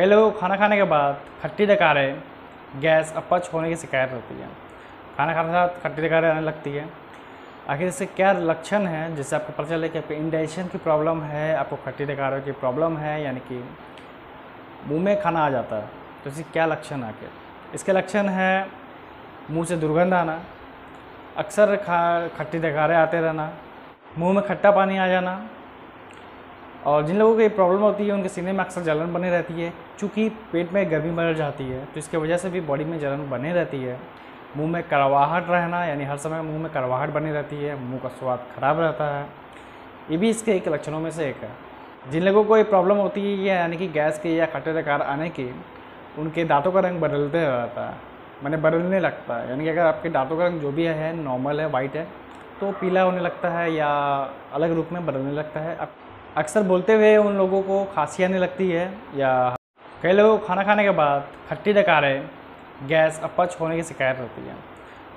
कई लोगों को खाना खाने के बाद खट्टी डकारें गैस अपच होने की शिकायत होती है। खाना खाने के साथ खट्टी डकारें आने लगती है। आखिर इससे क्या लक्षण है जिससे आपको पता चले कि आपको इंडाइजेशन की प्रॉब्लम है, आपको खट्टी डकारों की प्रॉब्लम है, यानी कि मुँह में खाना आ जाता है? तो इसके क्या लक्षण है आखिर? इसके लक्षण है मुँह से दुर्गंध आना, अक्सर खा, खट्टी डकारें आते रहना, मुँह में खट्टा पानी आ जाना और जिन लोगों को ये प्रॉब्लम होती है, उनके सीने में अक्सर जलन बनी रहती है। चूँकि पेट में गर्मी बढ़ जाती है तो इसके वजह से भी बॉडी में जलन बनी रहती है। मुँह में करवाहट रहना यानी हर समय मुँह में करवाहट बनी रहती है, मुँह का स्वाद खराब रहता है। ये भी इसके एक लक्षणों में से एक है। जिन लोगों को ये प्रॉब्लम होती है यानी कि गैस के या खट्टे डकार आने की, उनके दांतों का रंग बदलते रहता है। मैंने बदलने लगता है। यानी कि अगर आपके दांतों का रंग जो भी है नॉर्मल है वाइट है तो पीला होने लगता है या अलग रूप में बदलने लगता है। अक्सर बोलते हुए उन लोगों को खांसी आने लगती है या कई लोगों को खाना खाने के बाद खट्टी डकारें, गैस अपच होने की शिकायत होती है।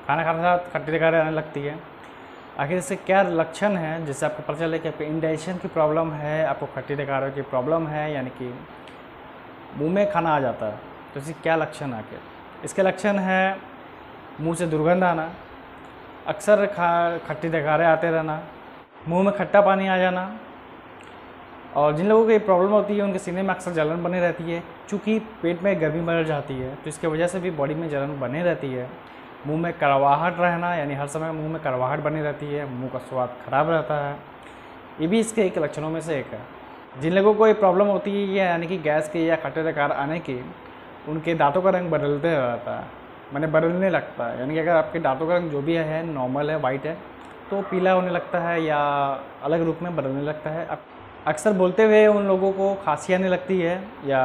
खाना खाने के साथ खट्टी डकारें आने लगती है। आखिर इससे क्या लक्षण है जिससे आपको पता चले कि आपको इंडाइजेशन की प्रॉब्लम है, आपको खट्टी डकारों की प्रॉब्लम है, यानी कि मुँह में खाना आ जाता है? तो इसके क्या लक्षण है आखिर? इसके लक्षण है मुँह से दुर्गंध आना, अक्सर खा, खट्टी डकारें आते रहना, मुँह में खट्टा पानी आ जाना और जिन लोगों को ये प्रॉब्लम होती है, उनके सीने में अक्सर जलन बनी रहती है, चूँकि पेट में गर्मी बढ़ जाती है तो इसके वजह से भी बॉडी में जलन बनी रहती है। मुँह में करवाहट रहना, यानी हर समय मुँह में करवाहट बनी रहती है, मुँह का स्वाद खराब रहता है। ये भी इसके एक लक्षणों में से एक है। जिन लोगों को ये प्रॉब्लम होती है यानी कि गैस के या खट्टे डकार आने की, उनके दांतों का रंग बदलते रहता है। मैंने बदलने लगता है। यानी कि अगर आपके दांतों का रंग जो भी है नॉर्मल है वाइट है तो पीला होने लगता है या अलग रूप में बदलने लगता है। अक्सर बोलते हुए उन लोगों को खांसी आने लगती है या